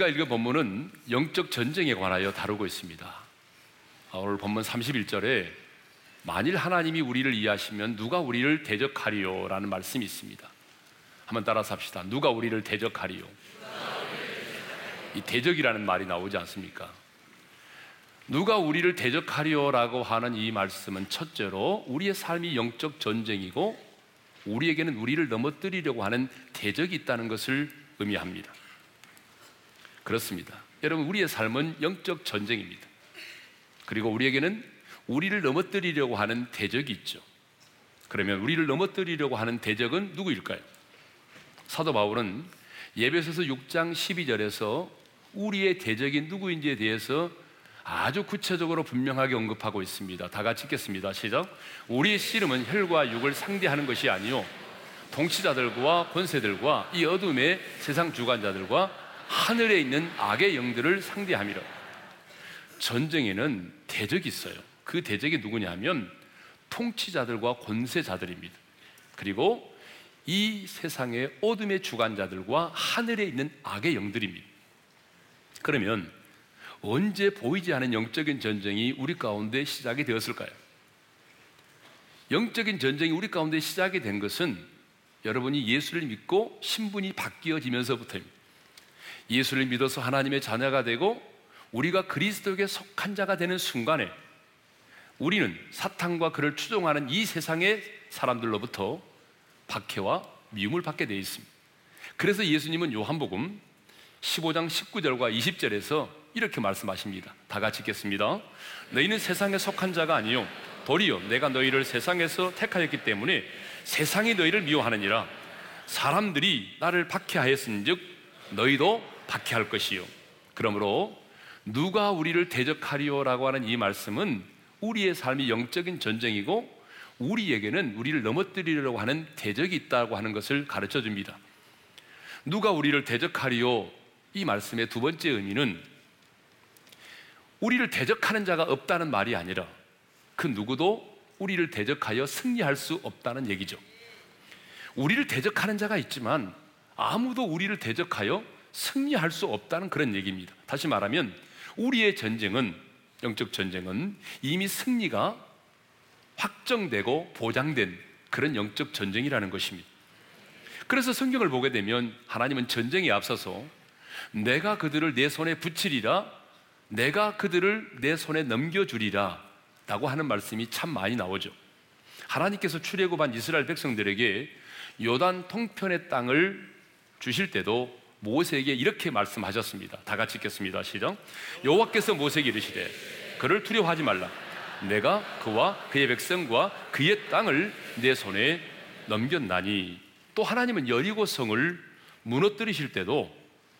우리가 읽은 본문은 영적 전쟁에 관하여 다루고 있습니다. 어, 오늘 본문 31절에 만일 하나님이 우리를 이해하시면 누가 우리를 대적하리요? 라는 말씀이 있습니다. 한번 따라서 합시다. 누가 우리를 대적하리요? 이 대적이라는 말이 나오지 않습니까? 누가 우리를 대적하리요 라고 하는 이 말씀은 첫째로 우리의 삶이 영적 전쟁이고 우리에게는 우리를 넘어뜨리려고 하는 대적이 있다는 것을 의미합니다. 그렇습니다. 여러분, 우리의 삶은 영적 전쟁입니다. 그리고 우리에게는 우리를 넘어뜨리려고 하는 대적이 있죠. 그러면 우리를 넘어뜨리려고 하는 대적은 누구일까요? 사도 바울은 예배소서 6장 12절에서 우리의 대적이 누구인지에 대해서 아주 구체적으로 분명하게 언급하고 있습니다. 다 같이 읽겠습니다. 시작. 우리의 씨름은 혈과 육을 상대하는 것이 아니요 통치자들과 권세들과 이 어둠의 세상 주관자들과 하늘에 있는 악의 영들을 상대함이라. 전쟁에는 대적이 있어요. 그 대적이 누구냐면 통치자들과 권세자들입니다. 그리고 이 세상의 어둠의 주관자들과 하늘에 있는 악의 영들입니다. 그러면 언제 보이지 않은 영적인 전쟁이 우리 가운데 시작이 되었을까요? 영적인 전쟁이 우리 가운데 시작이 된 것은 여러분이 예수를 믿고 신분이 바뀌어지면서부터입니다. 예수를 믿어서 하나님의 자녀가 되고 우리가 그리스도에게 속한 자가 되는 순간에 우리는 사탄과 그를 추종하는 이 세상의 사람들로부터 박해와 미움을 받게 되어 있습니다. 그래서 예수님은 요한복음 15장 19절과 20절에서 이렇게 말씀하십니다. 다 같이 읽겠습니다. 너희는 세상에 속한 자가 아니요 도리어 내가 너희를 세상에서 택하였기 때문에 세상이 너희를 미워하느니라 사람들이 나를 박해하였은즉 너희도 박해할 것이요. 그러므로 누가 우리를 대적하리오라고 하는 이 말씀은 우리의 삶이 영적인 전쟁이고 우리에게는 우리를 넘어뜨리려고 하는 대적이 있다고 하는 것을 가르쳐 줍니다. 누가 우리를 대적하리오 이 말씀의 두 번째 의미는 우리를 대적하는 자가 없다는 말이 아니라 그 누구도 우리를 대적하여 승리할 수 없다는 얘기죠. 우리를 대적하는 자가 있지만 아무도 우리를 대적하여 승리할 수 없다는 그런 얘기입니다. 다시 말하면 우리의 전쟁은 영적 전쟁은 이미 승리가 확정되고 보장된 그런 영적 전쟁이라는 것입니다. 그래서 성경을 보게 되면 하나님은 전쟁에 앞서서 내가 그들을 내 손에 붙이리라 내가 그들을 내 손에 넘겨주리라 라고 하는 말씀이 참 많이 나오죠. 하나님께서 출애굽한 이스라엘 백성들에게 요단 통편의 땅을 주실 때도 모세에게 이렇게 말씀하셨습니다. 다 같이 읽겠습니다. 시작. 여호와께서 모세에게 이르시되 그를 두려워하지 말라. 내가 그와 그의 백성과 그의 땅을 내 손에 넘겼나니 또 하나님은 여리고 성을 무너뜨리실 때도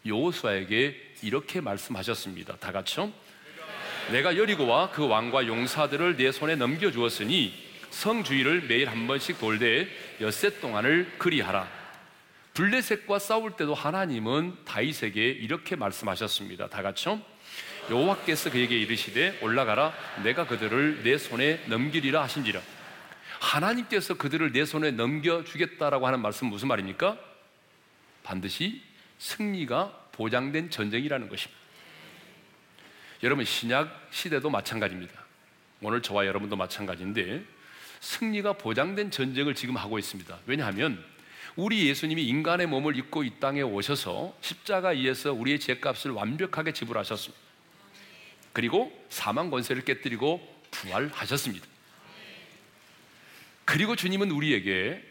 여호수아에게 이렇게 말씀하셨습니다. 다 같이요. 내가 여리고와 그 왕과 용사들을 내 손에 넘겨 주었으니 성 주위를 매일 한 번씩 돌되 엿새 동안을 그리하라. 블레셋과 싸울 때도 하나님은 다윗에게 이렇게 말씀하셨습니다. 다 같이요. 여호와께서 그에게 이르시되 올라가라 내가 그들을 내 손에 넘기리라 하신지라. 하나님께서 그들을 내 손에 넘겨 주겠다라고 하는 말씀 무슨 말입니까? 반드시 승리가 보장된 전쟁이라는 것입니다. 여러분 신약 시대도 마찬가지입니다. 오늘 저와 여러분도 마찬가지인데 승리가 보장된 전쟁을 지금 하고 있습니다. 왜냐하면 우리 예수님이 인간의 몸을 입고 이 땅에 오셔서 십자가에서 우리의 죄값을 완벽하게 지불하셨습니다. 그리고 사망 권세를 깨뜨리고 부활하셨습니다. 그리고 주님은 우리에게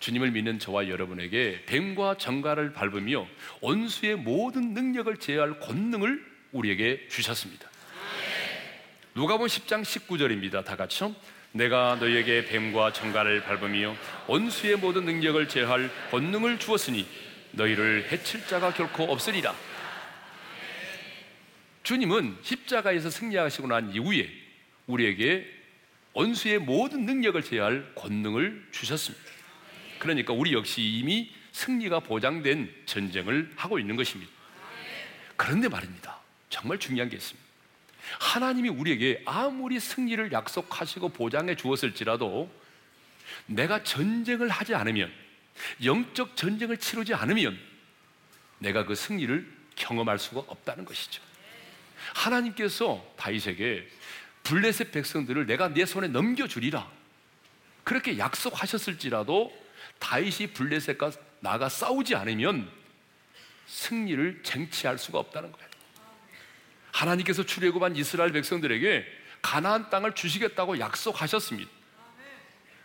주님을 믿는 저와 여러분에게 뱀과 정갈을 밟으며 원수의 모든 능력을 제어할 권능을 우리에게 주셨습니다. 누가복음 10장 19절입니다. 다 같이요. 내가 너희에게 뱀과 정갈을 밟으며 원수의 모든 능력을 제할 권능을 주었으니 너희를 해칠 자가 결코 없으리라. 주님은 십자가에서 승리하시고 난 이후에 우리에게 원수의 모든 능력을 제할 권능을 주셨습니다. 그러니까 우리 역시 이미 승리가 보장된 전쟁을 하고 있는 것입니다. 그런데 말입니다. 정말 중요한 게 있습니다. 하나님이 우리에게 아무리 승리를 약속하시고 보장해 주었을지라도 내가 전쟁을 하지 않으면 영적 전쟁을 치르지 않으면 내가 그 승리를 경험할 수가 없다는 것이죠. 하나님께서 다윗에게 블레셋 백성들을 내가 내 손에 넘겨주리라. 그렇게 약속하셨을지라도 다윗이 블레셋과 나가 싸우지 않으면 승리를 쟁취할 수가 없다는 거예요. 하나님께서 출애굽한 이스라엘 백성들에게 가나안 땅을 주시겠다고 약속하셨습니다.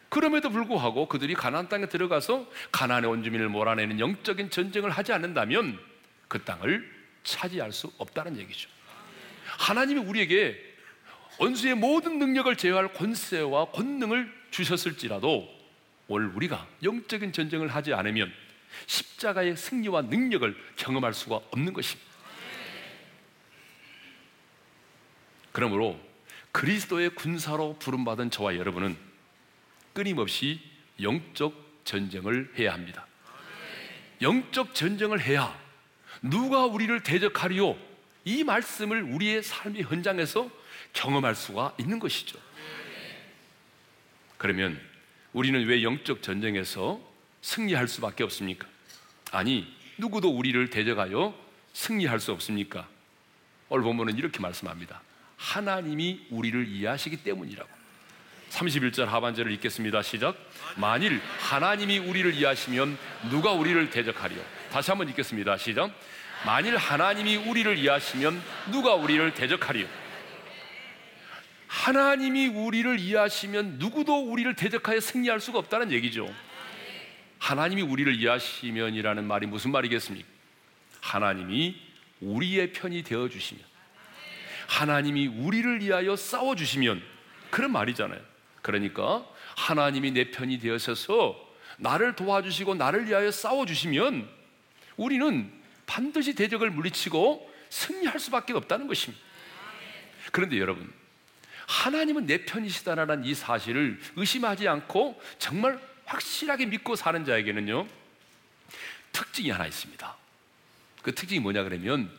그럼에도 불구하고 그들이 가나안 땅에 들어가서 가나안의 원주민을 몰아내는 영적인 전쟁을 하지 않는다면 그 땅을 차지할 수 없다는 얘기죠. 하나님이 우리에게 원수의 모든 능력을 제어할 권세와 권능을 주셨을지라도 오늘 우리가 영적인 전쟁을 하지 않으면 십자가의 승리와 능력을 경험할 수가 없는 것입니다. 그러므로 그리스도의 군사로 부름받은 저와 여러분은 끊임없이 영적 전쟁을 해야 합니다. 영적 전쟁을 해야 누가 우리를 대적하리요? 이 말씀을 우리의 삶의 현장에서 경험할 수가 있는 것이죠. 그러면 우리는 왜 영적 전쟁에서 승리할 수밖에 없습니까? 아니, 누구도 우리를 대적하여 승리할 수 없습니까? 오늘 본문은 이렇게 말씀합니다. 하나님이 우리를 이해하시기 때문이라고. 31절 하반절을 읽겠습니다. 시작. 만일 하나님이 우리를 이해하시면 누가 우리를 대적하리요? 다시 한번 읽겠습니다. 시작. 만일 하나님이 우리를 이해하시면 누가 우리를 대적하리요? 하나님이 우리를 이해하시면 누구도 우리를 대적하여 승리할 수가 없다는 얘기죠. 하나님이 우리를 이해하시면이라는 말이 무슨 말이겠습니까? 하나님이 우리의 편이 되어 주시면 하나님이 우리를 위하여 싸워 주시면 그런 말이잖아요. 그러니까 하나님이 내 편이 되어서 나를 도와주시고 나를 위하여 싸워 주시면 우리는 반드시 대적을 물리치고 승리할 수밖에 없다는 것입니다. 그런데 여러분, 하나님은 내 편이시다라는 이 사실을 의심하지 않고 정말 확실하게 믿고 사는 자에게는요, 특징이 하나 있습니다. 그 특징이 뭐냐 그러면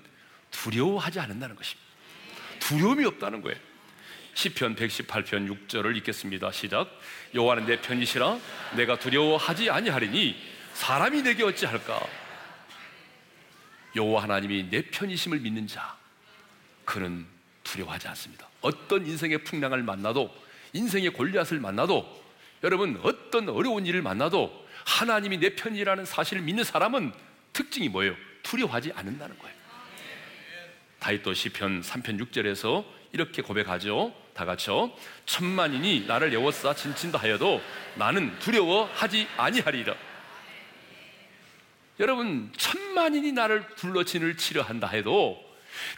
두려워하지 않는다는 것입니다. 두려움이 없다는 거예요. 시편 118편 6절을 읽겠습니다. 시작. 여호와는 내 편이시라 내가 두려워하지 아니하리니 사람이 내게 어찌할까? 여호와 하나님이 내 편이심을 믿는 자 그는 두려워하지 않습니다. 어떤 인생의 풍랑을 만나도 인생의 골리앗을 만나도 여러분 어떤 어려운 일을 만나도 하나님이 내 편이라는 사실을 믿는 사람은 특징이 뭐예요? 두려워하지 않는다는 거예요. 다윗도 시편 3편 6절에서 이렇게 고백하죠. 다 같이요. 천만인이 나를 애워싸 진친다 하여도 나는 두려워하지 아니하리라. 여러분, 천만인이 나를 불러친을 치려 한다 해도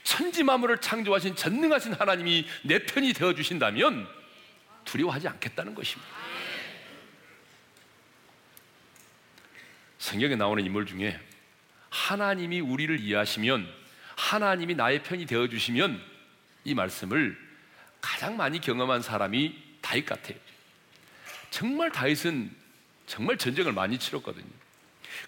천지 만물을 창조하신 전능하신 하나님이 내 편이 되어 주신다면 두려워하지 않겠다는 것입니다. 성경에 나오는 인물 중에 하나님이 우리를 이해하시면 하나님이 나의 편이 되어 주시면 이 말씀을 가장 많이 경험한 사람이 다윗 같아요. 정말 다윗은 정말 전쟁을 많이 치렀거든요.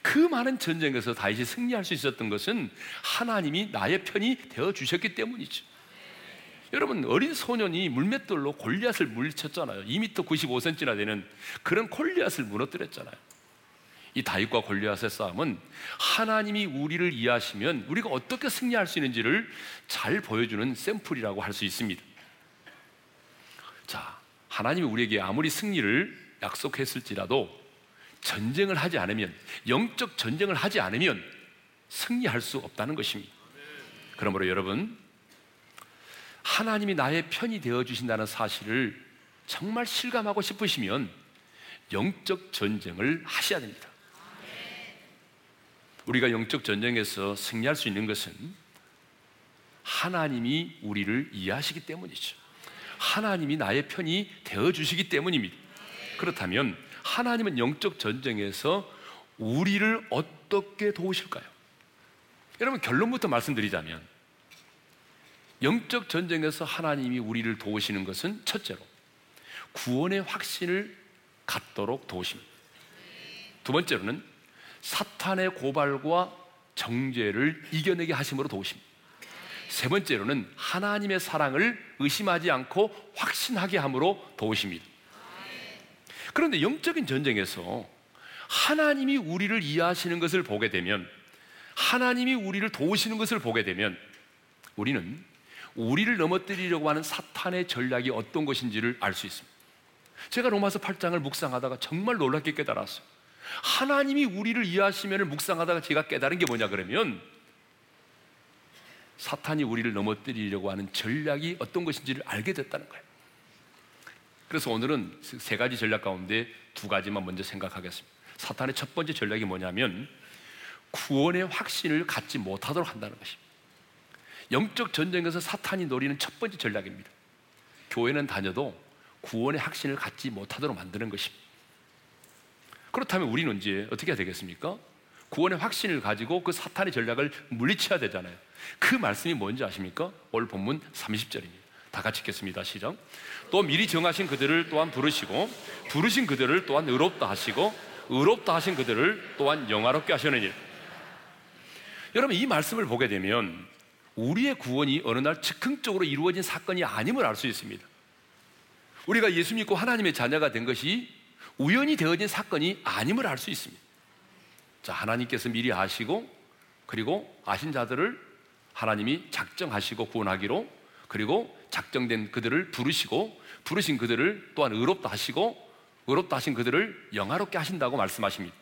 그 많은 전쟁에서 다윗이 승리할 수 있었던 것은 하나님이 나의 편이 되어 주셨기 때문이죠. 여러분 어린 소년이 물맷돌로 골리앗을 물리쳤잖아요. 2m 95cm나 되는 그런 골리앗을 무너뜨렸잖아요. 이 다윗과 골리앗의 싸움은 하나님이 우리를 이해하시면 우리가 어떻게 승리할 수 있는지를 잘 보여주는 샘플이라고 할 수 있습니다. 자, 하나님이 우리에게 아무리 승리를 약속했을지라도 전쟁을 하지 않으면 영적 전쟁을 하지 않으면 승리할 수 없다는 것입니다. 그러므로 여러분 하나님이 나의 편이 되어 주신다는 사실을 정말 실감하고 싶으시면 영적 전쟁을 하셔야 됩니다. 우리가 영적 전쟁에서 승리할 수 있는 것은 하나님이 우리를 이해하시기 때문이죠. 하나님이 나의 편이 되어 주시기 때문입니다. 그렇다면 하나님은 영적 전쟁에서 우리를 어떻게 도우실까요? 여러분 결론부터 말씀드리자면 영적 전쟁에서 하나님이 우리를 도우시는 것은 첫째로 구원의 확신을 갖도록 도우십니다. 두 번째로는 사탄의 고발과 정죄를 이겨내게 하심으로 도우십니다. 세 번째로는 하나님의 사랑을 의심하지 않고 확신하게 함으로 도우십니다. 그런데 영적인 전쟁에서 하나님이 우리를 이해하시는 것을 보게 되면 하나님이 우리를 도우시는 것을 보게 되면 우리는 우리를 넘어뜨리려고 하는 사탄의 전략이 어떤 것인지를 알 수 있습니다. 제가 로마서 8장을 묵상하다가 정말 놀랍게 깨달았어요. 하나님이 우리를 이해하시면 묵상하다가 제가 깨달은 게 뭐냐 그러면 사탄이 우리를 넘어뜨리려고 하는 전략이 어떤 것인지를 알게 됐다는 거예요. 그래서 오늘은 세 가지 전략 가운데 두 가지만 먼저 생각하겠습니다. 사탄의 첫 번째 전략이 뭐냐면 구원의 확신을 갖지 못하도록 한다는 것입니다. 영적 전쟁에서 사탄이 노리는 첫 번째 전략입니다. 교회는 다녀도 구원의 확신을 갖지 못하도록 만드는 것입니다. 그렇다면 우리는 이제 어떻게 해야 되겠습니까? 구원의 확신을 가지고 그 사탄의 전략을 물리쳐야 되잖아요. 그 말씀이 뭔지 아십니까? 오늘 본문 30절입니다. 다 같이 읽겠습니다. 시작. 또 미리 정하신 그들을 또한 부르시고 부르신 그들을 또한 의롭다 하시고 의롭다 하신 그들을 또한 영화롭게 하시느니 여러분 이 말씀을 보게 되면 우리의 구원이 어느 날 즉흥적으로 이루어진 사건이 아님을 알 수 있습니다. 우리가 예수 믿고 하나님의 자녀가 된 것이 우연히 되어진 사건이 아님을 알 수 있습니다. 자, 하나님께서 미리 아시고 그리고 아신 자들을 하나님이 작정하시고 구원하기로 그리고 작정된 그들을 부르시고 부르신 그들을 또한 의롭다 하시고 의롭다 하신 그들을 영화롭게 하신다고 말씀하십니다.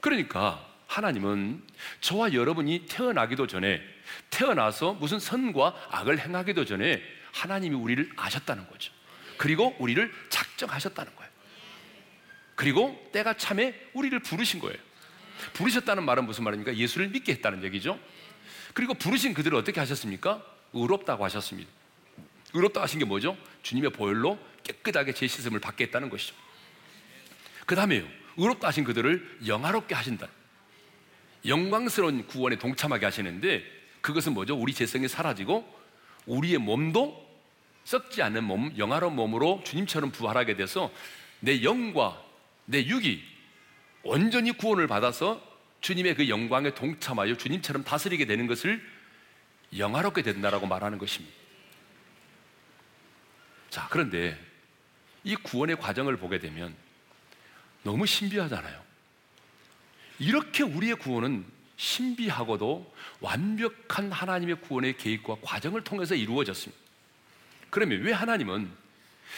그러니까 하나님은 저와 여러분이 태어나기도 전에 태어나서 무슨 선과 악을 행하기도 전에 하나님이 우리를 아셨다는 거죠. 그리고 우리를 작정하셨다는 거예요. 그리고 때가 참에 우리를 부르신 거예요. 부르셨다는 말은 무슨 말입니까? 예수를 믿게 했다는 얘기죠. 그리고 부르신 그들을 어떻게 하셨습니까? 의롭다고 하셨습니다. 의롭다 하신 게 뭐죠? 주님의 보혈로 깨끗하게 제 씻음을 받게 했다는 것이죠. 그 다음에요. 의롭다 하신 그들을 영화롭게 하신다. 영광스러운 구원에 동참하게 하시는데 그것은 뭐죠? 우리 재성이 사라지고 우리의 몸도 썩지 않는 몸, 영화로운 몸으로 주님처럼 부활하게 돼서 내 영과 내 육이 온전히 구원을 받아서 주님의 그 영광에 동참하여 주님처럼 다스리게 되는 것을 영화롭게 된다라고 말하는 것입니다. 자, 그런데 이 구원의 과정을 보게 되면 너무 신비하잖아요. 이렇게 우리의 구원은 신비하고도 완벽한 하나님의 구원의 계획과 과정을 통해서 이루어졌습니다. 그러면 왜 하나님은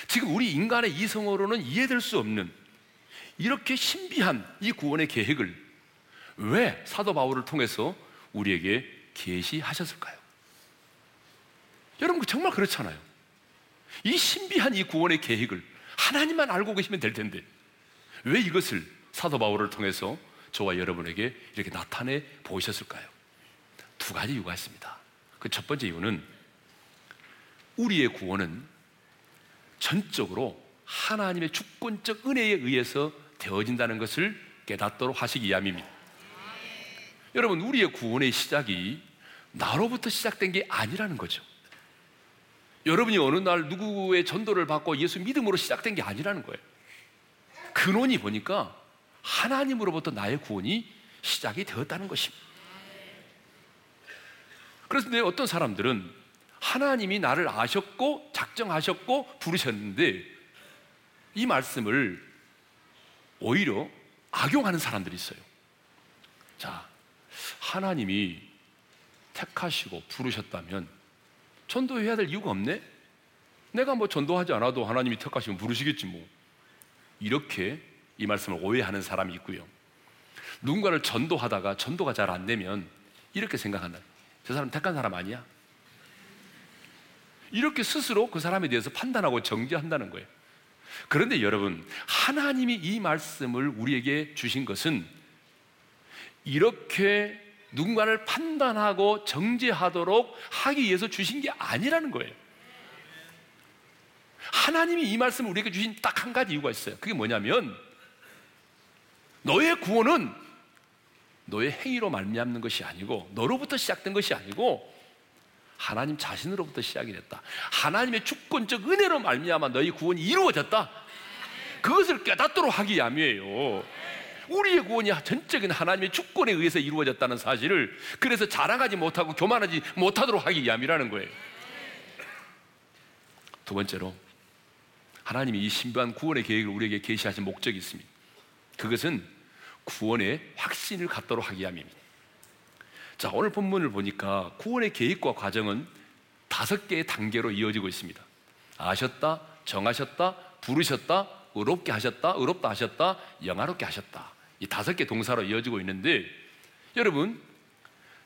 지금 우리 인간의 이성으로는 이해될 수 없는 이렇게 신비한 이 구원의 계획을 왜 사도 바울을 통해서 우리에게 계시하셨을까요? 여러분 정말 그렇잖아요. 이 신비한 이 구원의 계획을 하나님만 알고 계시면 될 텐데 왜 이것을 사도 바울을 통해서 저와 여러분에게 이렇게 나타내 보이셨을까요? 두 가지 이유가 있습니다. 그 첫 번째 이유는 우리의 구원은 전적으로 하나님의 주권적 은혜에 의해서 되어진다는 것을 깨닫도록 하시기 위함입니다. 여러분, 우리의 구원의 시작이 나로부터 시작된 게 아니라는 거죠. 여러분이 어느 날 누구의 전도를 받고 예수 믿음으로 시작된 게 아니라는 거예요. 근원이 보니까 하나님으로부터 나의 구원이 시작이 되었다는 것입니다. 그래서 내 어떤 사람들은 하나님이 나를 아셨고 작정하셨고 부르셨는데 이 말씀을 오히려 악용하는 사람들이 있어요. 자, 하나님이 택하시고 부르셨다면 전도해야 될 이유가 없네? 내가 뭐 전도하지 않아도 하나님이 택하시면 부르시겠지 뭐. 이렇게 이 말씀을 오해하는 사람이 있고요. 누군가를 전도하다가 전도가 잘 안 되면 이렇게 생각한다. 저 사람 택한 사람 아니야? 이렇게 스스로 그 사람에 대해서 판단하고 정죄한다는 거예요. 그런데 여러분, 하나님이 이 말씀을 우리에게 주신 것은 이렇게 누군가를 판단하고 정죄하도록 하기 위해서 주신 게 아니라는 거예요. 하나님이 이 말씀을 우리에게 주신 딱 한 가지 이유가 있어요. 그게 뭐냐면 너의 구원은 너의 행위로 말미암는 것이 아니고 너로부터 시작된 것이 아니고 하나님 자신으로부터 시작이 됐다. 하나님의 주권적 은혜로 말미암아 너희 구원이 이루어졌다. 그것을 깨닫도록 하기 위함이에요. 우리의 구원이 전적인 하나님의 주권에 의해서 이루어졌다는 사실을 그래서 자랑하지 못하고 교만하지 못하도록 하기 위함이라는 거예요. 두 번째로 하나님이 이 신비한 구원의 계획을 우리에게 계시하신 목적이 있습니다. 그것은 구원의 확신을 갖도록 하기 위함입니다. 자, 오늘 본문을 보니까 구원의 계획과 과정은 다섯 개의 단계로 이어지고 있습니다. 아셨다, 정하셨다, 부르셨다, 의롭게 하셨다, 의롭다 하셨다, 영화롭게 하셨다. 이 다섯 개 동사로 이어지고 있는데 여러분,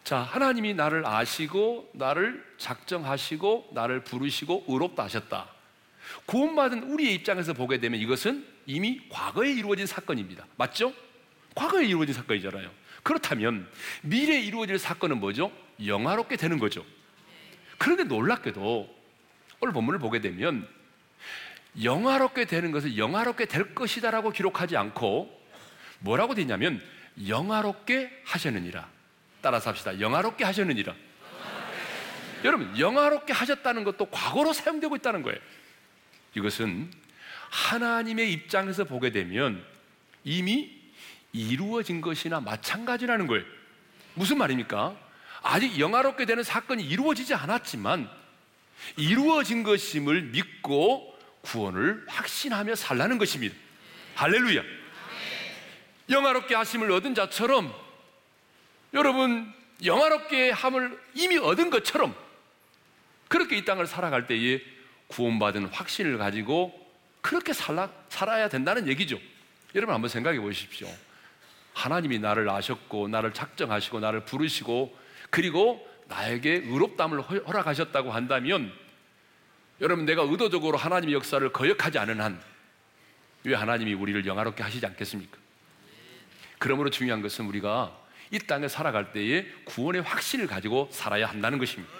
자, 하나님이 나를 아시고 나를 작정하시고 나를 부르시고 의롭다 하셨다. 구원받은 우리의 입장에서 보게 되면 이것은 이미 과거에 이루어진 사건입니다. 맞죠? 과거에 이루어진 사건이잖아요. 그렇다면 미래에 이루어질 사건은 뭐죠? 영화롭게 되는 거죠. 그런데 놀랍게도 오늘 본문을 보게 되면 영화롭게 되는 것을 영화롭게 될 것이다라고 기록하지 않고 뭐라고 되냐면 영화롭게 하셨느니라. 따라서 합시다. 영화롭게 하셨느니라. 여러분, 영화롭게 하셨다는 것도 과거로 사용되고 있다는 거예요. 이것은 하나님의 입장에서 보게 되면 이미 이루어진 것이나 마찬가지라는 거예요. 무슨 말입니까? 아직 영화롭게 되는 사건이 이루어지지 않았지만 이루어진 것임을 믿고 구원을 확신하며 살라는 것입니다. 할렐루야. 영화롭게 하심을 얻은 자처럼 여러분 영화롭게 함을 이미 얻은 것처럼 그렇게 이 땅을 살아갈 때에 구원받은 확신을 가지고 그렇게 살아, 살아야 된다는 얘기죠. 여러분 한번 생각해 보십시오. 하나님이 나를 아셨고 나를 작정하시고 나를 부르시고 그리고 나에게 의롭담을 허락하셨다고 한다면 여러분 내가 의도적으로 하나님의 역사를 거역하지 않은 한 왜 하나님이 우리를 영화롭게 하시지 않겠습니까? 그러므로 중요한 것은 우리가 이 땅에 살아갈 때에 구원의 확신을 가지고 살아야 한다는 것입니다.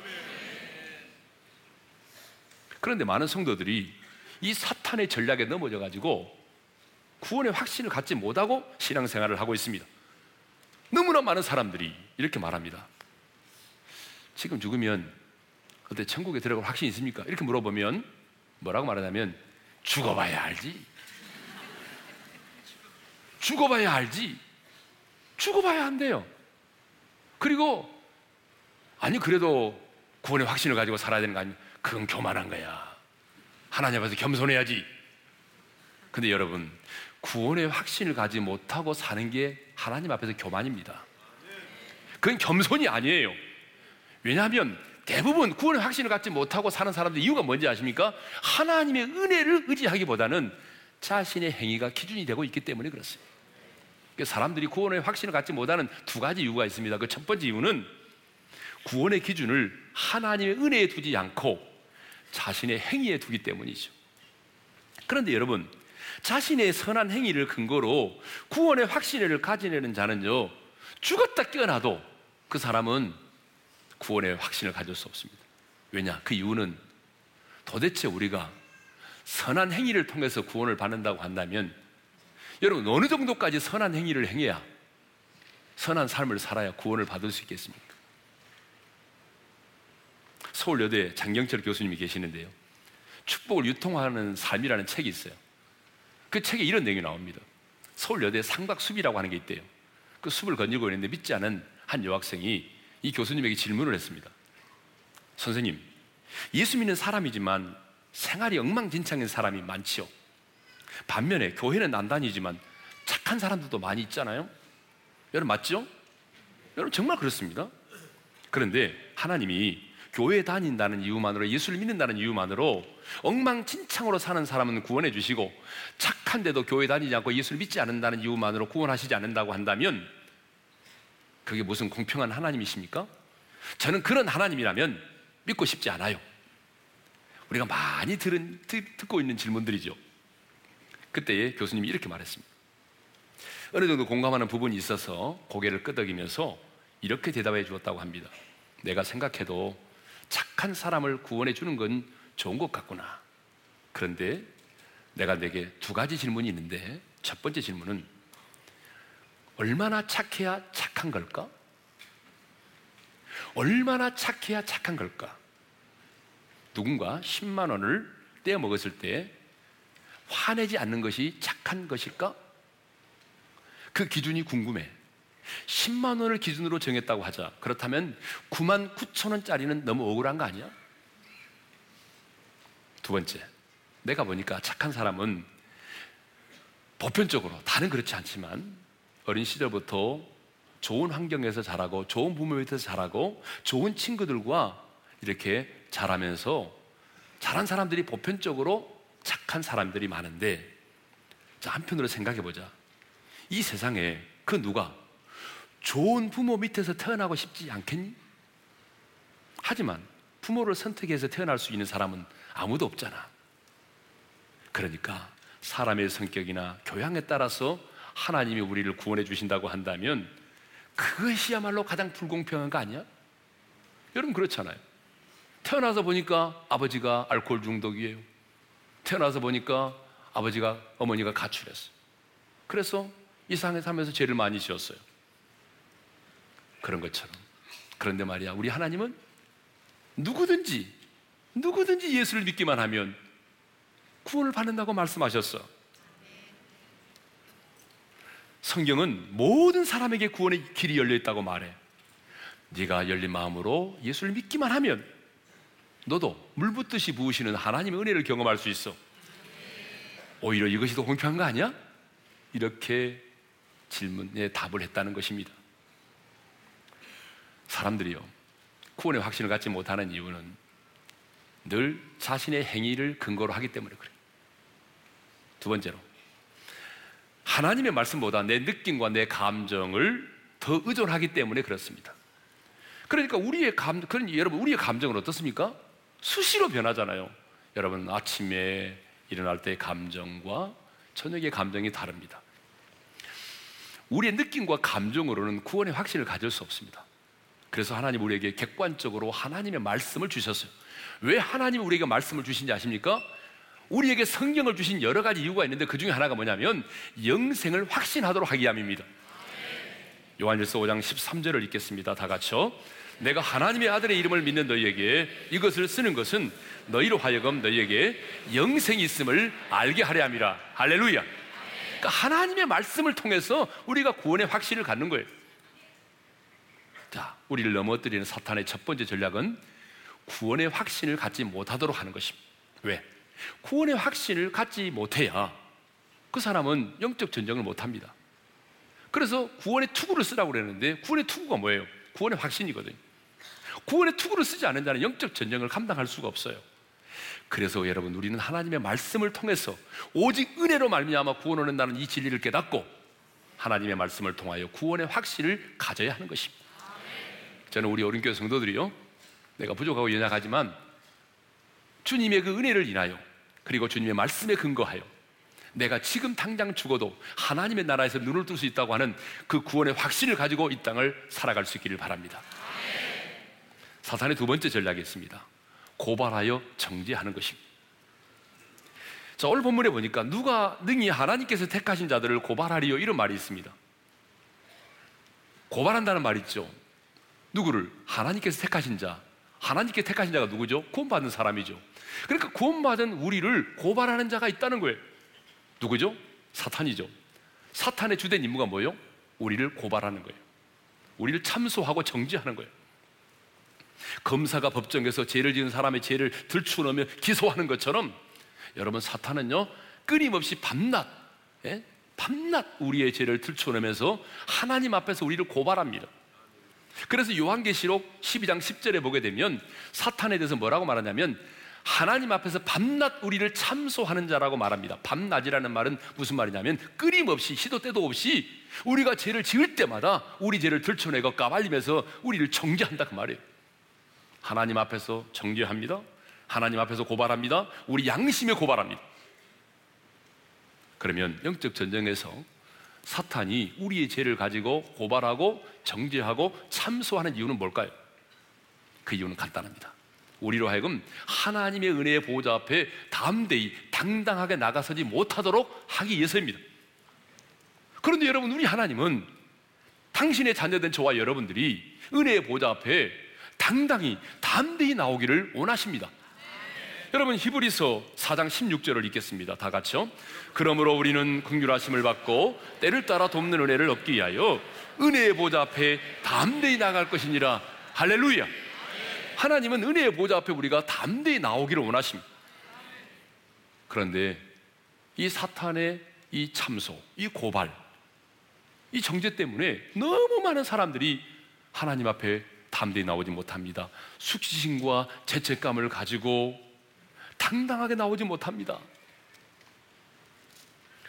그런데 많은 성도들이 이 사탄의 전략에 넘어져 가지고 구원의 확신을 갖지 못하고 신앙생활을 하고 있습니다. 너무나 많은 사람들이 이렇게 말합니다. 지금 죽으면 어때 천국에 들어갈 확신 있습니까? 이렇게 물어보면 뭐라고 말하냐면 죽어봐야 알지. 죽어봐야 알지. 죽어봐야 한대요. 그리고 아니 그래도 구원의 확신을 가지고 살아야 되는 거 아니야? 그건 교만한 거야. 하나님 앞에서 겸손해야지. 근데 여러분 구원의 확신을 가지 못하고 사는 게 하나님 앞에서 교만입니다. 그건 겸손이 아니에요. 왜냐하면 대부분 구원의 확신을 갖지 못하고 사는 사람들 이유가 뭔지 아십니까? 하나님의 은혜를 의지하기보다는 자신의 행위가 기준이 되고 있기 때문에 그렇습니다. 사람들이 구원의 확신을 갖지 못하는 두 가지 이유가 있습니다. 그 첫 번째 이유는 구원의 기준을 하나님의 은혜에 두지 않고 자신의 행위에 두기 때문이죠. 그런데 여러분, 자신의 선한 행위를 근거로 구원의 확신을 가지려는 자는요, 죽었다 깨어나도 그 사람은 구원의 확신을 가질 수 없습니다. 왜냐? 그 이유는 도대체 우리가 선한 행위를 통해서 구원을 받는다고 한다면 여러분 어느 정도까지 선한 행위를 행해야 선한 삶을 살아야 구원을 받을 수 있겠습니까? 서울여대 장경철 교수님이 계시는데요. 축복을 유통하는 삶이라는 책이 있어요. 그 책에 이런 내용이 나옵니다. 서울여대 상박숲이라고 하는 게 있대요. 그 숲을 건지고 있는데 믿지 않은 한 여학생이 이 교수님에게 질문을 했습니다. 선생님, 예수 믿는 사람이지만 생활이 엉망진창인 사람이 많지요. 반면에 교회는 난 다니지만 착한 사람들도 많이 있잖아요. 여러분 맞죠? 여러분 정말 그렇습니다. 그런데 하나님이 교회 다닌다는 이유만으로 예수를 믿는다는 이유만으로 엉망진창으로 사는 사람은 구원해 주시고 착한데도 교회 다니지 않고 예수를 믿지 않는다는 이유만으로 구원하시지 않는다고 한다면 그게 무슨 공평한 하나님이십니까? 저는 그런 하나님이라면 믿고 싶지 않아요. 우리가 많이 들은, 듣 고 있는 질문들이죠. 그때 교수님이 이렇게 말했습니다. 어느 정도 공감하는 부분이 있어서 고개를 끄덕이면서 이렇게 대답해 주었다고 합니다. 내가 생각해도 착한 사람을 구원해 주는 건 좋은 것 같구나. 그런데 내가 내게 두 가지 질문이 있는데 첫 번째 질문은 얼마나 착해야 착한 걸까? 얼마나 착해야 착한 걸까? 누군가 10만 원을 떼어 먹었을 때 화내지 않는 것이 착한 것일까? 그 기준이 궁금해. 10만 원을 기준으로 정했다고 하자. 그렇다면 9만 9천 원짜리는 너무 억울한 거 아니야? 두 번째, 내가 보니까 착한 사람은 보편적으로 다는 그렇지 않지만 어린 시절부터 좋은 환경에서 자라고 좋은 부모 밑에서 자라고 좋은 친구들과 이렇게 자라면서 자란 사람들이 보편적으로 착한 사람들이 많은데 자, 한편으로 생각해 보자. 이 세상에 그 누가 좋은 부모 밑에서 태어나고 싶지 않겠니? 하지만 부모를 선택해서 태어날 수 있는 사람은 아무도 없잖아. 그러니까 사람의 성격이나 교양에 따라서 하나님이 우리를 구원해 주신다고 한다면 그것이야말로 가장 불공평한 거 아니야? 여러분 그렇잖아요. 태어나서 보니까 아버지가 알코올 중독이에요. 태어나서 보니까 아버지가 어머니가 가출했어. 그래서 이 상에 살면서 죄를 많이 지었어요. 그런 것처럼. 그런데 말이야, 우리 하나님은 누구든지, 누구든지 예수를 믿기만 하면 구원을 받는다고 말씀하셨어. 성경은 모든 사람에게 구원의 길이 열려 있다고 말해. 네가 열린 마음으로 예수를 믿기만 하면 너도 물 붓듯이 부으시는 하나님의 은혜를 경험할 수 있어. 오히려 이것이 더 공평한 거 아니야? 이렇게 질문에 답을 했다는 것입니다. 사람들이요, 구원의 확신을 갖지 못하는 이유는 늘 자신의 행위를 근거로 하기 때문에 그래요. 두 번째로, 하나님의 말씀보다 내 느낌과 내 감정을 더 의존하기 때문에 그렇습니다. 그러니까 우리의 감, 그런 여러분, 우리의 감정은 어떻습니까? 수시로 변하잖아요. 여러분, 아침에 일어날 때의 감정과 저녁의 감정이 다릅니다. 우리의 느낌과 감정으로는 구원의 확신을 가질 수 없습니다. 그래서 하나님 우리에게 객관적으로 하나님의 말씀을 주셨어요. 왜 하나님이 우리에게 말씀을 주신지 아십니까? 우리에게 성경을 주신 여러 가지 이유가 있는데 그 중에 하나가 뭐냐면 영생을 확신하도록 하기 위함입니다. 요한일서 5장 13절을 읽겠습니다. 다 같이요. 내가 하나님의 아들의 이름을 믿는 너희에게 이것을 쓰는 것은 너희로 하여금 너희에게 영생이 있음을 알게 하려 함이라. 할렐루야. 그러니까 하나님의 말씀을 통해서 우리가 구원의 확신을 갖는 거예요. 자, 우리를 넘어뜨리는 사탄의 첫 번째 전략은 구원의 확신을 갖지 못하도록 하는 것입니다. 왜? 구원의 확신을 갖지 못해야 그 사람은 영적 전쟁을 못합니다. 그래서 구원의 투구를 쓰라고 그랬는데 구원의 투구가 뭐예요? 구원의 확신이거든요. 구원의 투구를 쓰지 않은 자는 영적 전쟁을 감당할 수가 없어요. 그래서 여러분 우리는 하나님의 말씀을 통해서 오직 은혜로 말미암아 구원 얻는다는 이 진리를 깨닫고 하나님의 말씀을 통하여 구원의 확신을 가져야 하는 것입니다. 저는 우리 어린교회 성도들이요. 내가 부족하고 연약하지만 주님의 그 은혜를 인하여 그리고 주님의 말씀에 근거하여 내가 지금 당장 죽어도 하나님의 나라에서 눈을 뜰 수 있다고 하는 그 구원의 확신을 가지고 이 땅을 살아갈 수 있기를 바랍니다. 사탄의 두 번째 전략이 있습니다. 고발하여 정죄하는 것입니다. 자, 오늘 본문에 보니까 누가 능히 하나님께서 택하신 자들을 고발하리요 이런 말이 있습니다. 고발한다는 말 있죠. 누구를 하나님께서 택하신 자, 하나님께 택하신 자가 누구죠? 구원받은 사람이죠. 그러니까 구원받은 우리를 고발하는 자가 있다는 거예요. 누구죠? 사탄이죠. 사탄의 주된 임무가 뭐예요? 우리를 고발하는 거예요. 우리를 참소하고 정지하는 거예요. 검사가 법정에서 죄를 지은 사람의 죄를 들추어놓으며 기소하는 것처럼 여러분 사탄은요 끊임없이 밤낮 예? 밤낮 우리의 죄를 들추어내면서 하나님 앞에서 우리를 고발합니다. 그래서 요한계시록 12장 10절에 보게 되면 사탄에 대해서 뭐라고 말하냐면 하나님 앞에서 밤낮 우리를 참소하는 자라고 말합니다. 밤낮이라는 말은 무슨 말이냐면 끊임없이 시도 때도 없이 우리가 죄를 지을 때마다 우리 죄를 들춰내고 까발리면서 우리를 정죄한다 그 말이에요. 하나님 앞에서 정죄합니다. 하나님 앞에서 고발합니다. 우리 양심에 고발합니다. 그러면 영적 전쟁에서 사탄이 우리의 죄를 가지고 고발하고 정죄하고 참소하는 이유는 뭘까요? 그 이유는 간단합니다. 우리로 하여금 하나님의 은혜의 보호자 앞에 담대히 당당하게 나가서지 못하도록 하기 위해서입니다. 그런데 여러분, 우리 하나님은 당신의 자녀된 저와 여러분들이 은혜의 보호자 앞에 당당히 담대히 나오기를 원하십니다. 여러분 히브리서 4장 16절을 읽겠습니다. 다 같이요. 그러므로 우리는 긍휼하심을 받고 때를 따라 돕는 은혜를 얻기 위하여 은혜의 보좌 앞에 담대히 나갈 것이니라. 할렐루야. 하나님은 은혜의 보좌 앞에 우리가 담대히 나오기를 원하십니다. 그런데 이 사탄의 이 참소, 이 고발, 이 정죄 때문에 너무 많은 사람들이 하나님 앞에 담대히 나오지 못합니다. 수치심과 죄책감을 가지고 당당하게 나오지 못합니다.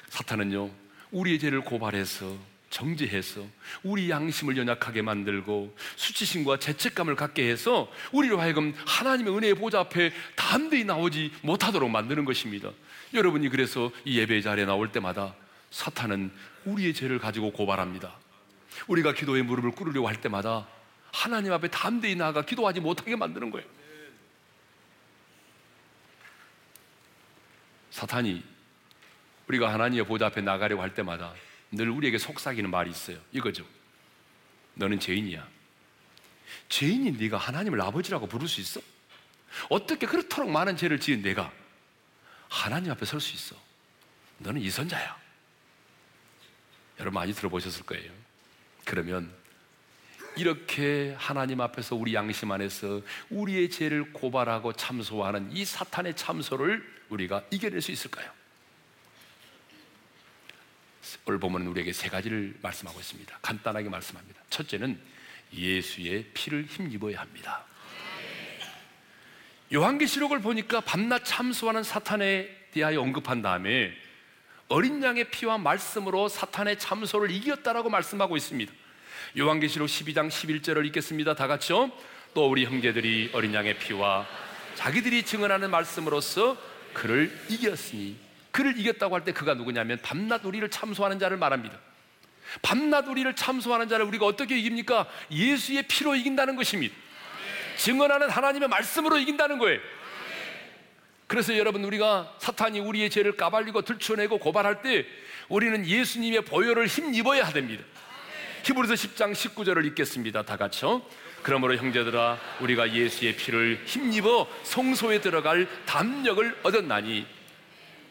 사탄은요, 우리의 죄를 고발해서 정죄해서 우리 양심을 연약하게 만들고 수치심과 죄책감을 갖게 해서 우리로 하여금 하나님의 은혜의 보좌 앞에 담대히 나오지 못하도록 만드는 것입니다. 여러분이 그래서 이 예배 자리에 나올 때마다 사탄은 우리의 죄를 가지고 고발합니다. 우리가 기도의 무릎을 꿇으려고 할 때마다 하나님 앞에 담대히 나아가 기도하지 못하게 만드는 거예요. 사탄이 우리가 하나님의 보좌 앞에 나가려고 할 때마다 늘 우리에게 속삭이는 말이 있어요. 이거죠. 너는 죄인이야. 죄인인 네가 하나님을 아버지라고 부를 수 있어? 어떻게 그렇도록 많은 죄를 지은 내가 하나님 앞에 설 수 있어? 너는 이선자야. 여러분 많이 들어보셨을 거예요. 그러면 이렇게 하나님 앞에서 우리 양심 안에서 우리의 죄를 고발하고 참소하는 이 사탄의 참소를 우리가 이겨낼 수 있을까요? 오늘 보면 우리에게 세 가지를 말씀하고 있습니다. 간단하게 말씀합니다. 첫째는 예수의 피를 힘입어야 합니다. 요한계시록을 보니까 밤낮 참수하는 사탄에 대하여 언급한 다음에 어린 양의 피와 말씀으로 사탄의 참소를 이겼다라고 말씀하고 있습니다. 요한계시록 12장 11절을 읽겠습니다. 다 같이요. 또 우리 형제들이 어린 양의 피와 자기들이 증언하는 말씀으로서 그를 이겼으니 그를 이겼다고 할 때 그가 누구냐면 밤낮 우리를 참소하는 자를 말합니다. 밤낮 우리를 참소하는 자를 우리가 어떻게 이깁니까? 예수의 피로 이긴다는 것입니다. 증언하는 하나님의 말씀으로 이긴다는 거예요. 그래서 여러분 우리가 사탄이 우리의 죄를 까발리고 들춰내고 고발할 때 우리는 예수님의 보혈을 힘입어야 됩니다. 히브리서 10장 19절을 읽겠습니다. 다 같이요. 그러므로 형제들아 우리가 예수의 피를 힘입어 성소에 들어갈 담력을 얻었나니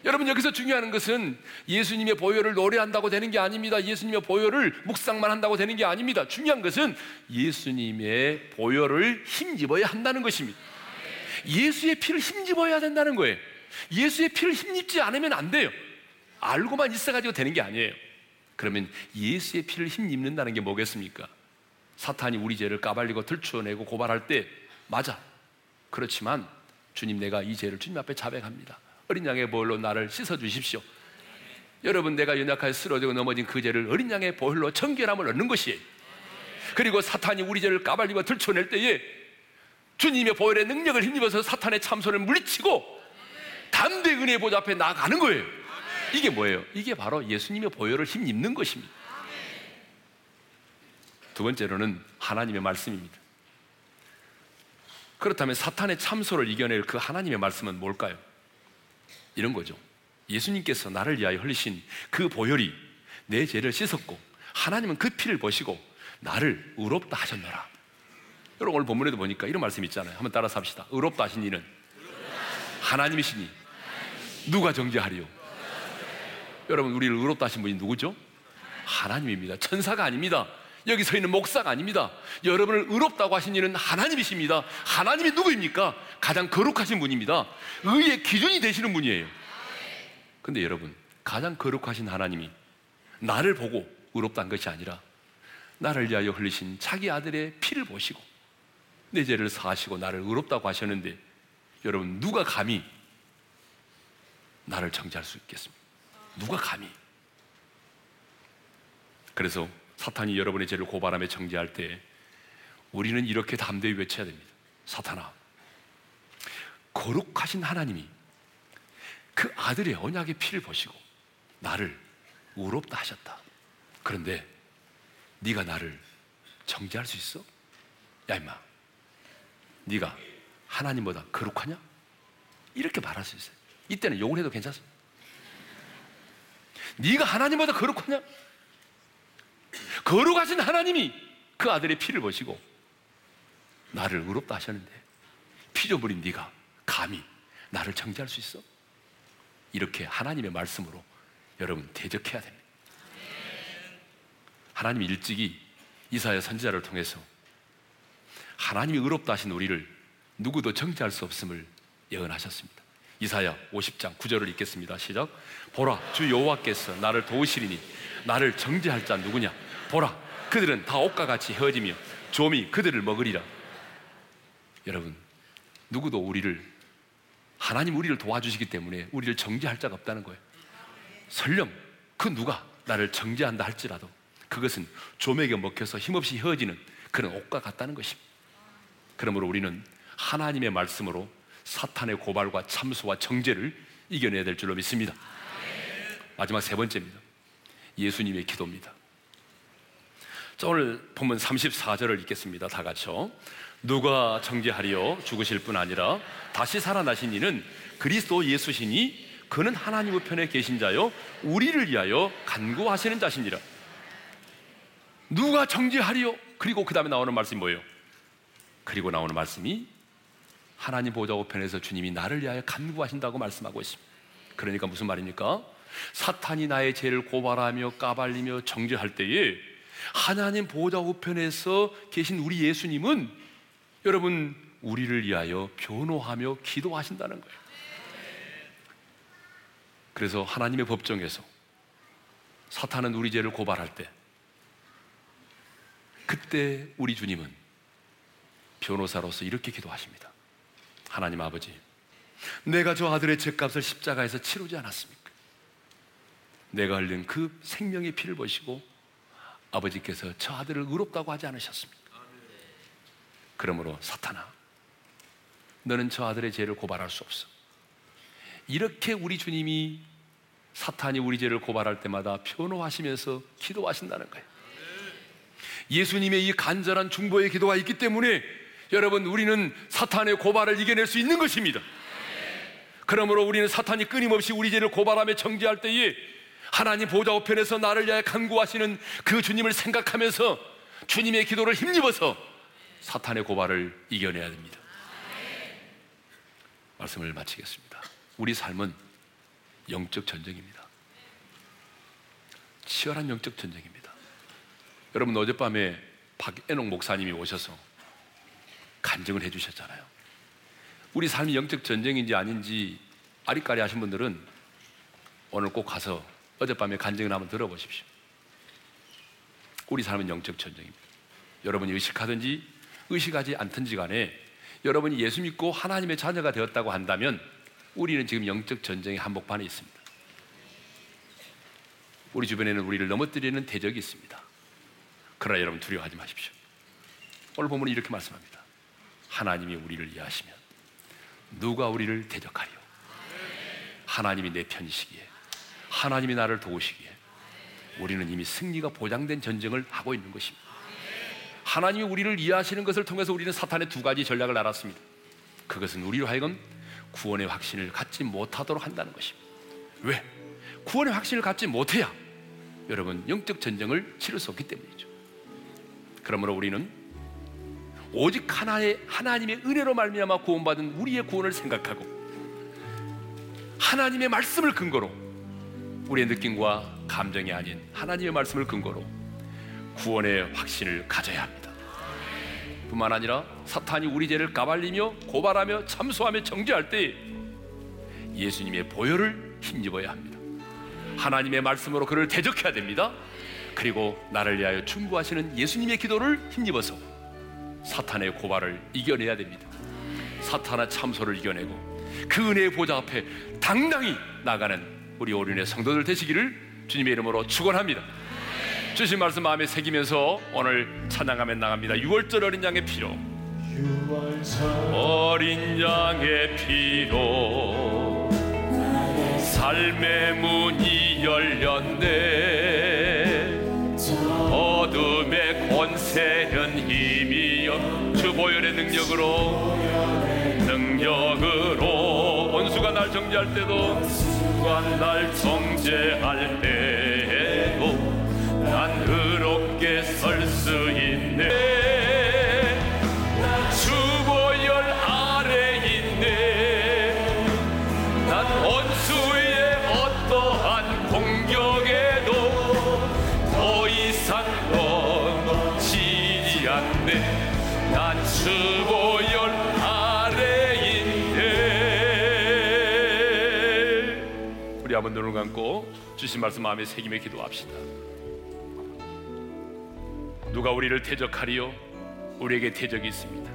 여러분 여기서 중요한 것은 예수님의 보혈을 노래한다고 되는 게 아닙니다. 예수님의 보혈을 묵상만 한다고 되는 게 아닙니다. 중요한 것은 예수님의 보혈을 힘입어야 한다는 것입니다. 예수의 피를 힘입어야 된다는 거예요. 예수의 피를 힘입지 않으면 안 돼요. 알고만 있어가지고 되는 게 아니에요. 그러면 예수의 피를 힘입는다는 게 뭐겠습니까? 사탄이 우리 죄를 까발리고 들추어내고 고발할 때 맞아. 그렇지만 주님 내가 이 죄를 주님 앞에 자백합니다. 어린 양의 보혈로 나를 씻어 주십시오. 여러분 내가 연약하게 쓰러지고 넘어진 그 죄를 어린 양의 보혈로 청결함을 얻는 것이에요. 그리고 사탄이 우리 죄를 까발리고 들춰낼 때에 주님의 보혈의 능력을 힘입어서 사탄의 참소를 물리치고 담대 은혜의 보좌 앞에 나가는 거예요. 이게 뭐예요? 이게 바로 예수님의 보혈을 힘입는 것입니다. 두 번째로는 하나님의 말씀입니다. 그렇다면 사탄의 참소를 이겨낼 그 하나님의 말씀은 뭘까요? 이런 거죠. 예수님께서 나를 위하여 흘리신 그 보혈이 내 죄를 씻었고 하나님은 그 피를 보시고 나를 의롭다 하셨노라. 여러분 오늘 본문에도 보니까 이런 말씀 있잖아요. 한번 따라서 합시다. 의롭다 하신 이는 하나님이시니 누가 정죄하리요? 여러분 우리를 의롭다 하신 분이 누구죠? 하나님입니다. 천사가 아닙니다. 여기 서 있는 목사가 아닙니다. 여러분을 의롭다고 하신 이는 하나님이십니다. 하나님이 누구입니까? 가장 거룩하신 분입니다. 의의 기준이 되시는 분이에요. 근데 여러분, 가장 거룩하신 하나님이 나를 보고 의롭다는 것이 아니라 나를 위하여 흘리신 자기 아들의 피를 보시고 내 죄를 사하시고 나를 의롭다고 하셨는데 여러분 누가 감히 나를 정죄할 수 있겠습니까? 누가 감히? 그래서 사탄이 여러분의 죄를 고발하며 정죄할 때 우리는 이렇게 담대히 외쳐야 됩니다. 사탄아, 거룩하신 하나님이 그 아들의 언약의 피를 보시고 나를 의롭다 하셨다. 그런데 네가 나를 정죄할 수 있어? 야 임마, 네가 하나님보다 거룩하냐? 이렇게 말할 수 있어요. 이때는 욕을 해도 괜찮습니다. 네가 하나님보다 거룩하냐? 거룩하신 하나님이 그 아들의 피를 보시고 나를 의롭다 하셨는데 피조물인 네가 감히 나를 정죄할 수 있어? 이렇게 하나님의 말씀으로 여러분 대적해야 됩니다. 하나님이 일찍이 이사야 선지자를 통해서 하나님이 의롭다 하신 우리를 누구도 정죄할 수 없음을 예언하셨습니다. 이사야 50장 9절을 읽겠습니다. 시작. 보라 주 여호와께서 나를 도우시리니 나를 정죄할 자 누구냐? 보라 그들은 다 옷과 같이 헤어지며 좀이 그들을 먹으리라 여러분 누구도 우리를 하나님 우리를 도와주시기 때문에 우리를 정죄할 자가 없다는 거예요 설령 그 누가 나를 정죄한다 할지라도 그것은 좀에게 먹혀서 힘없이 헤어지는 그런 옷과 같다는 것입니다 그러므로 우리는 하나님의 말씀으로 사탄의 고발과 참소와 정죄를 이겨내야 될 줄로 믿습니다 마지막 세 번째입니다 예수님의 기도입니다 자, 오늘 본문 34절을 읽겠습니다. 다 같이요. 누가 정죄하리요 죽으실 뿐 아니라 다시 살아나신 이는 그리스도 예수시니 그는 하나님 우편에 계신 자요 우리를 위하여 간구하시는 자신이라. 누가 정죄하리요? 그리고 그 다음에 나오는 말씀이 뭐예요? 그리고 나오는 말씀이 하나님 보좌 우편에서 주님이 나를 위하여 간구하신다고 말씀하고 있습니다. 그러니까 무슨 말입니까? 사탄이 나의 죄를 고발하며 까발리며 정죄할 때에 하나님 보호자 우편에서 계신 우리 예수님은 여러분 우리를 위하여 변호하며 기도하신다는 거예요. 그래서 하나님의 법정에서 사탄은 우리 죄를 고발할 때 그때 우리 주님은 변호사로서 이렇게 기도하십니다. 하나님 아버지, 내가 저 아들의 죄값을 십자가에서 치르지 않았습니까? 내가 흘린 그 생명의 피를 보시고 아버지께서 저 아들을 의롭다고 하지 않으셨습니까? 그러므로 사탄아, 너는 저 아들의 죄를 고발할 수 없어. 이렇게 우리 주님이 사탄이 우리 죄를 고발할 때마다 변호하시면서 기도하신다는 거예요. 예수님의 이 간절한 중보의 기도가 있기 때문에 여러분 우리는 사탄의 고발을 이겨낼 수 있는 것입니다. 그러므로 우리는 사탄이 끊임없이 우리 죄를 고발하며 정죄할 때에 하나님 보좌 우편에서 나를 위하여 간구하시는 그 주님을 생각하면서 주님의 기도를 힘입어서 사탄의 고발을 이겨내야 됩니다. 말씀을 마치겠습니다. 우리 삶은 영적 전쟁입니다. 치열한 영적 전쟁입니다. 여러분 어젯밤에 박애농 목사님이 오셔서 간증을 해주셨잖아요. 우리 삶이 영적 전쟁인지 아닌지 아리까리 하신 분들은 오늘 꼭 가서 어젯밤에 간증을 한번 들어보십시오. 우리 삶은 영적 전쟁입니다. 여러분이 의식하든지 의식하지 않든지 간에 여러분이 예수 믿고 하나님의 자녀가 되었다고 한다면 우리는 지금 영적 전쟁의 한복판에 있습니다. 우리 주변에는 우리를 넘어뜨리는 대적이 있습니다. 그러나 여러분 두려워하지 마십시오. 오늘 본문이 이렇게 말씀합니다. 하나님이 우리를 이해하시면 누가 우리를 대적하리요? 하나님이 내 편이시기에 하나님이 나를 도우시기에 우리는 이미 승리가 보장된 전쟁을 하고 있는 것입니다. 하나님이 우리를 이해하시는 것을 통해서 우리는 사탄의 두 가지 전략을 알았습니다. 그것은 우리로 하여금 구원의 확신을 갖지 못하도록 한다는 것입니다. 왜? 구원의 확신을 갖지 못해야 여러분 영적 전쟁을 치를 수 없기 때문이죠. 그러므로 우리는 오직 하나의 하나님의 은혜로 말미암아 구원받은 우리의 구원을 생각하고 하나님의 말씀을 근거로 우리의 느낌과 감정이 아닌 하나님의 말씀을 근거로 구원의 확신을 가져야 합니다. 뿐만 아니라 사탄이 우리 죄를 까발리며 고발하며 참소하며 정죄할 때 예수님의 보혈을 힘입어야 합니다. 하나님의 말씀으로 그를 대적해야 됩니다. 그리고 나를 위하여 충고하시는 예수님의 기도를 힘입어서 사탄의 고발을 이겨내야 됩니다. 사탄의 참소를 이겨내고 그 은혜의 보좌 앞에 당당히 나가는 우리 오륜의 성도들 되시기를 주님의 이름으로 축원합니다. 주신 말씀 마음에 새기면서 오늘 찬양하며 나갑니다. 6월절 어린 양의 피로 어린 양의 피로 삶의 문이 열렸네 어둠의 권세는 주 보혈의 능력으로 능력으로. 원수가 날 정죄할 때도 누가 날 정죄할 때 감고 주신 말씀 마음에 새김에 기도합시다. 누가 우리를 대적하리요? 우리에게 대적이 있습니다.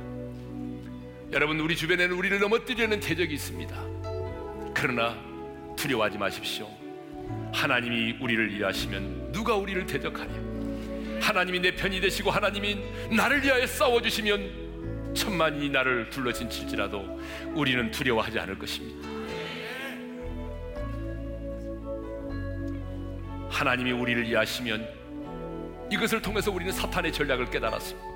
여러분 우리 주변에는 우리를 넘어뜨리려는 대적이 있습니다. 그러나 두려워하지 마십시오. 하나님이 우리를 이해하시면 누가 우리를 대적하냐? 하나님이 내 편이 되시고 하나님이 나를 위하여 싸워 주시면 천만이 나를 둘러진칠지라도 우리는 두려워하지 않을 것입니다. 하나님이 우리를 이해하시면 이것을 통해서 우리는 사탄의 전략을 깨달았습니다.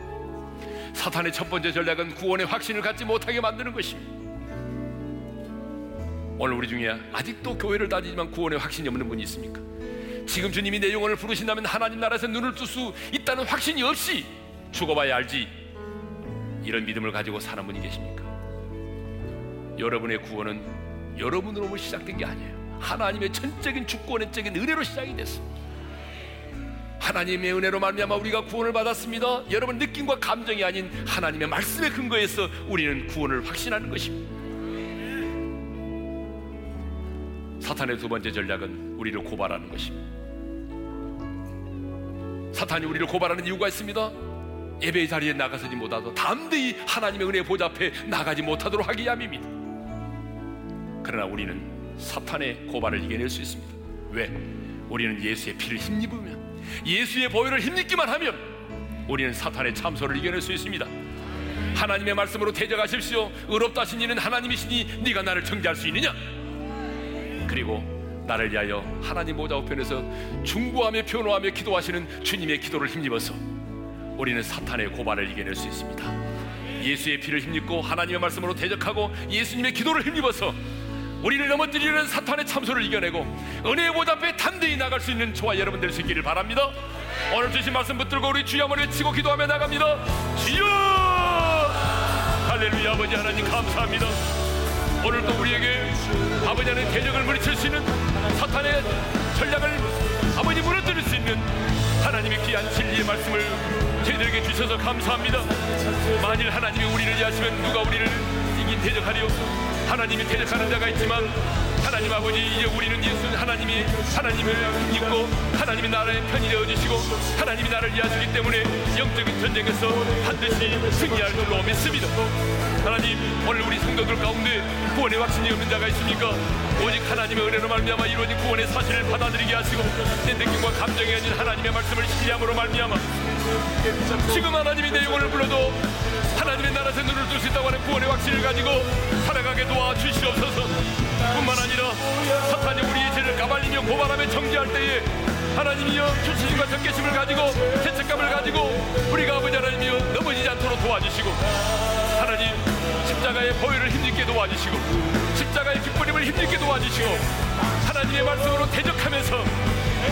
사탄의 첫 번째 전략은 구원의 확신을 갖지 못하게 만드는 것입니다. 오늘 우리 중에 아직도 교회를 다니지만 구원의 확신이 없는 분이 있습니까? 지금 주님이 내 영혼을 부르신다면 하나님 나라에서 눈을 뜰 수 있다는 확신이 없이 죽어봐야 알지 이런 믿음을 가지고 사는 분이 계십니까? 여러분의 구원은 여러분으로 시작된 게 아니에요. 하나님의 전적인 주권적인 은혜로 시작이 됐습니다. 하나님의 은혜로 말미암아 우리가 구원을 받았습니다. 여러분 느낌과 감정이 아닌 하나님의 말씀의 근거에서 우리는 구원을 확신하는 것입니다. 사탄의 두 번째 전략은 우리를 고발하는 것입니다. 사탄이 우리를 고발하는 이유가 있습니다. 예배의 자리에 나가서지 못하도 담대히 하나님의 은혜 보좌 앞에 나가지 못하도록 하기 위함입니다. 그러나 우리는 사탄의 고발을 이겨낼 수 있습니다. 왜? 우리는 예수의 피를 힘입으면 예수의 보혈을 힘입기만 하면 우리는 사탄의 참소를 이겨낼 수 있습니다. 하나님의 말씀으로 대적하십시오. 의롭다 하신 이는 하나님이시니 네가 나를 정죄할 수 있느냐? 그리고 나를 위하여 하나님 모자 우편에서 중보하며 변호하며 기도하시는 주님의 기도를 힘입어서 우리는 사탄의 고발을 이겨낼 수 있습니다. 예수의 피를 힘입고 하나님의 말씀으로 대적하고 예수님의 기도를 힘입어서 우리를 넘어뜨리는 사탄의 참소를 이겨내고 은혜의 보좌 앞에 단대히 나갈 수 있는 저와 여러분 될 수 있기를 바랍니다. 오늘 주신 말씀 붙들고 우리 주여 한번 외치고 기도하며 나갑니다. 주여! 할렐루야 아버지 하나님 감사합니다. 오늘도 우리에게 아버지 하나님 대적을 물리칠 수 있는 사탄의 전략을 아버지 무너뜨릴 수 있는 하나님의 귀한 진리의 말씀을 저희들에게 주셔서 감사합니다. 만일 하나님이 우리를 위하시면 누가 우리를 이긴 대적하리요? 하나님이 대적하는 자가 있지만 하나님 아버지 이제 우리는 예수 하나님이 하나님을 믿고 하나님이 나라의 편이 되어 주시고 하나님이 나를 위하시기 때문에 영적인 전쟁에서 반드시 승리할 줄로 믿습니다. 하나님 오늘 우리 성도들 가운데 구원의 확신이 없는 자가 있습니까? 오직 하나님의 은혜로 말미암아 이루어진 구원의 사실을 받아들이게 하시고 내 느낌과 감정이 아닌 하나님의 말씀을 신뢰함으로 말미암아 지금 하나님이 내 영혼을 불러도 하나님의 나라에서 눈을 뜰 수 있다고 하는 구원의 확신을 가지고 살아가게 도와주시옵소서. 뿐만 아니라 사탄이 우리의 죄를 까발리며 고발하며 정죄할 때에 하나님이여 주시심과 적개심을 가지고 죄책감을 가지고 우리가 아버지 하나님이여 넘어지지 않도록 도와주시고 하나님 십자가의 보혈을 힘있게 도와주시고 십자가의 기쁨을 힘있게 도와주시고 하나님의 말씀으로 대적하면서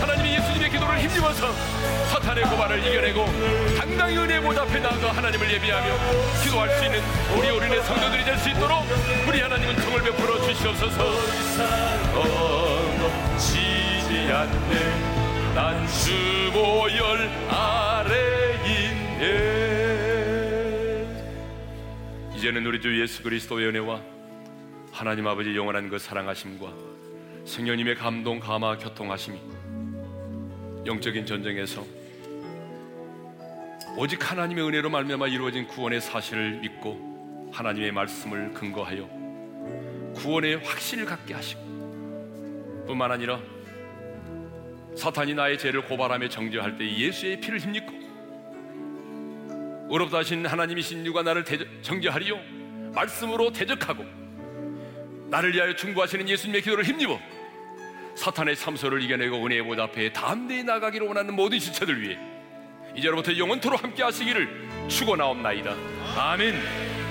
하나님이 예수님의 기도를 힘입어서 사탄의 고발을 이겨내고 당당히 은혜 보좌 앞에 나아가 하나님을 예비하며 기도할 수 있는 우리 어린의 성도들이 될 수 있도록 우리 하나님은 정을 베풀어 주시옵소서. 넘치지 않네. 난 주보혈 아래 있네. 이제는 우리 주 예수 그리스도의 은혜와 하나님 아버지 영원한 그 사랑하심과 성령님의 감동 감화 교통하심이 영적인 전쟁에서 오직 하나님의 은혜로 말미암아 이루어진 구원의 사실을 믿고 하나님의 말씀을 근거하여 구원의 확신을 갖게 하시고 뿐만 아니라 사탄이 나의 죄를 고발하며 정죄할 때 예수의 피를 힘입고 의롭다 하신 하나님이신 누가 나를 대적, 정죄하리요. 말씀으로 대적하고 나를 위하여 충고하시는 예수님의 기도를 힘입어 사탄의 참소를 이겨내고 은혜의 보좌 앞에 담대히 나가기로 원하는 모든 지체들 위해 이제로부터 영원토록 함께 하시기를 축원하옵나이다. 아멘.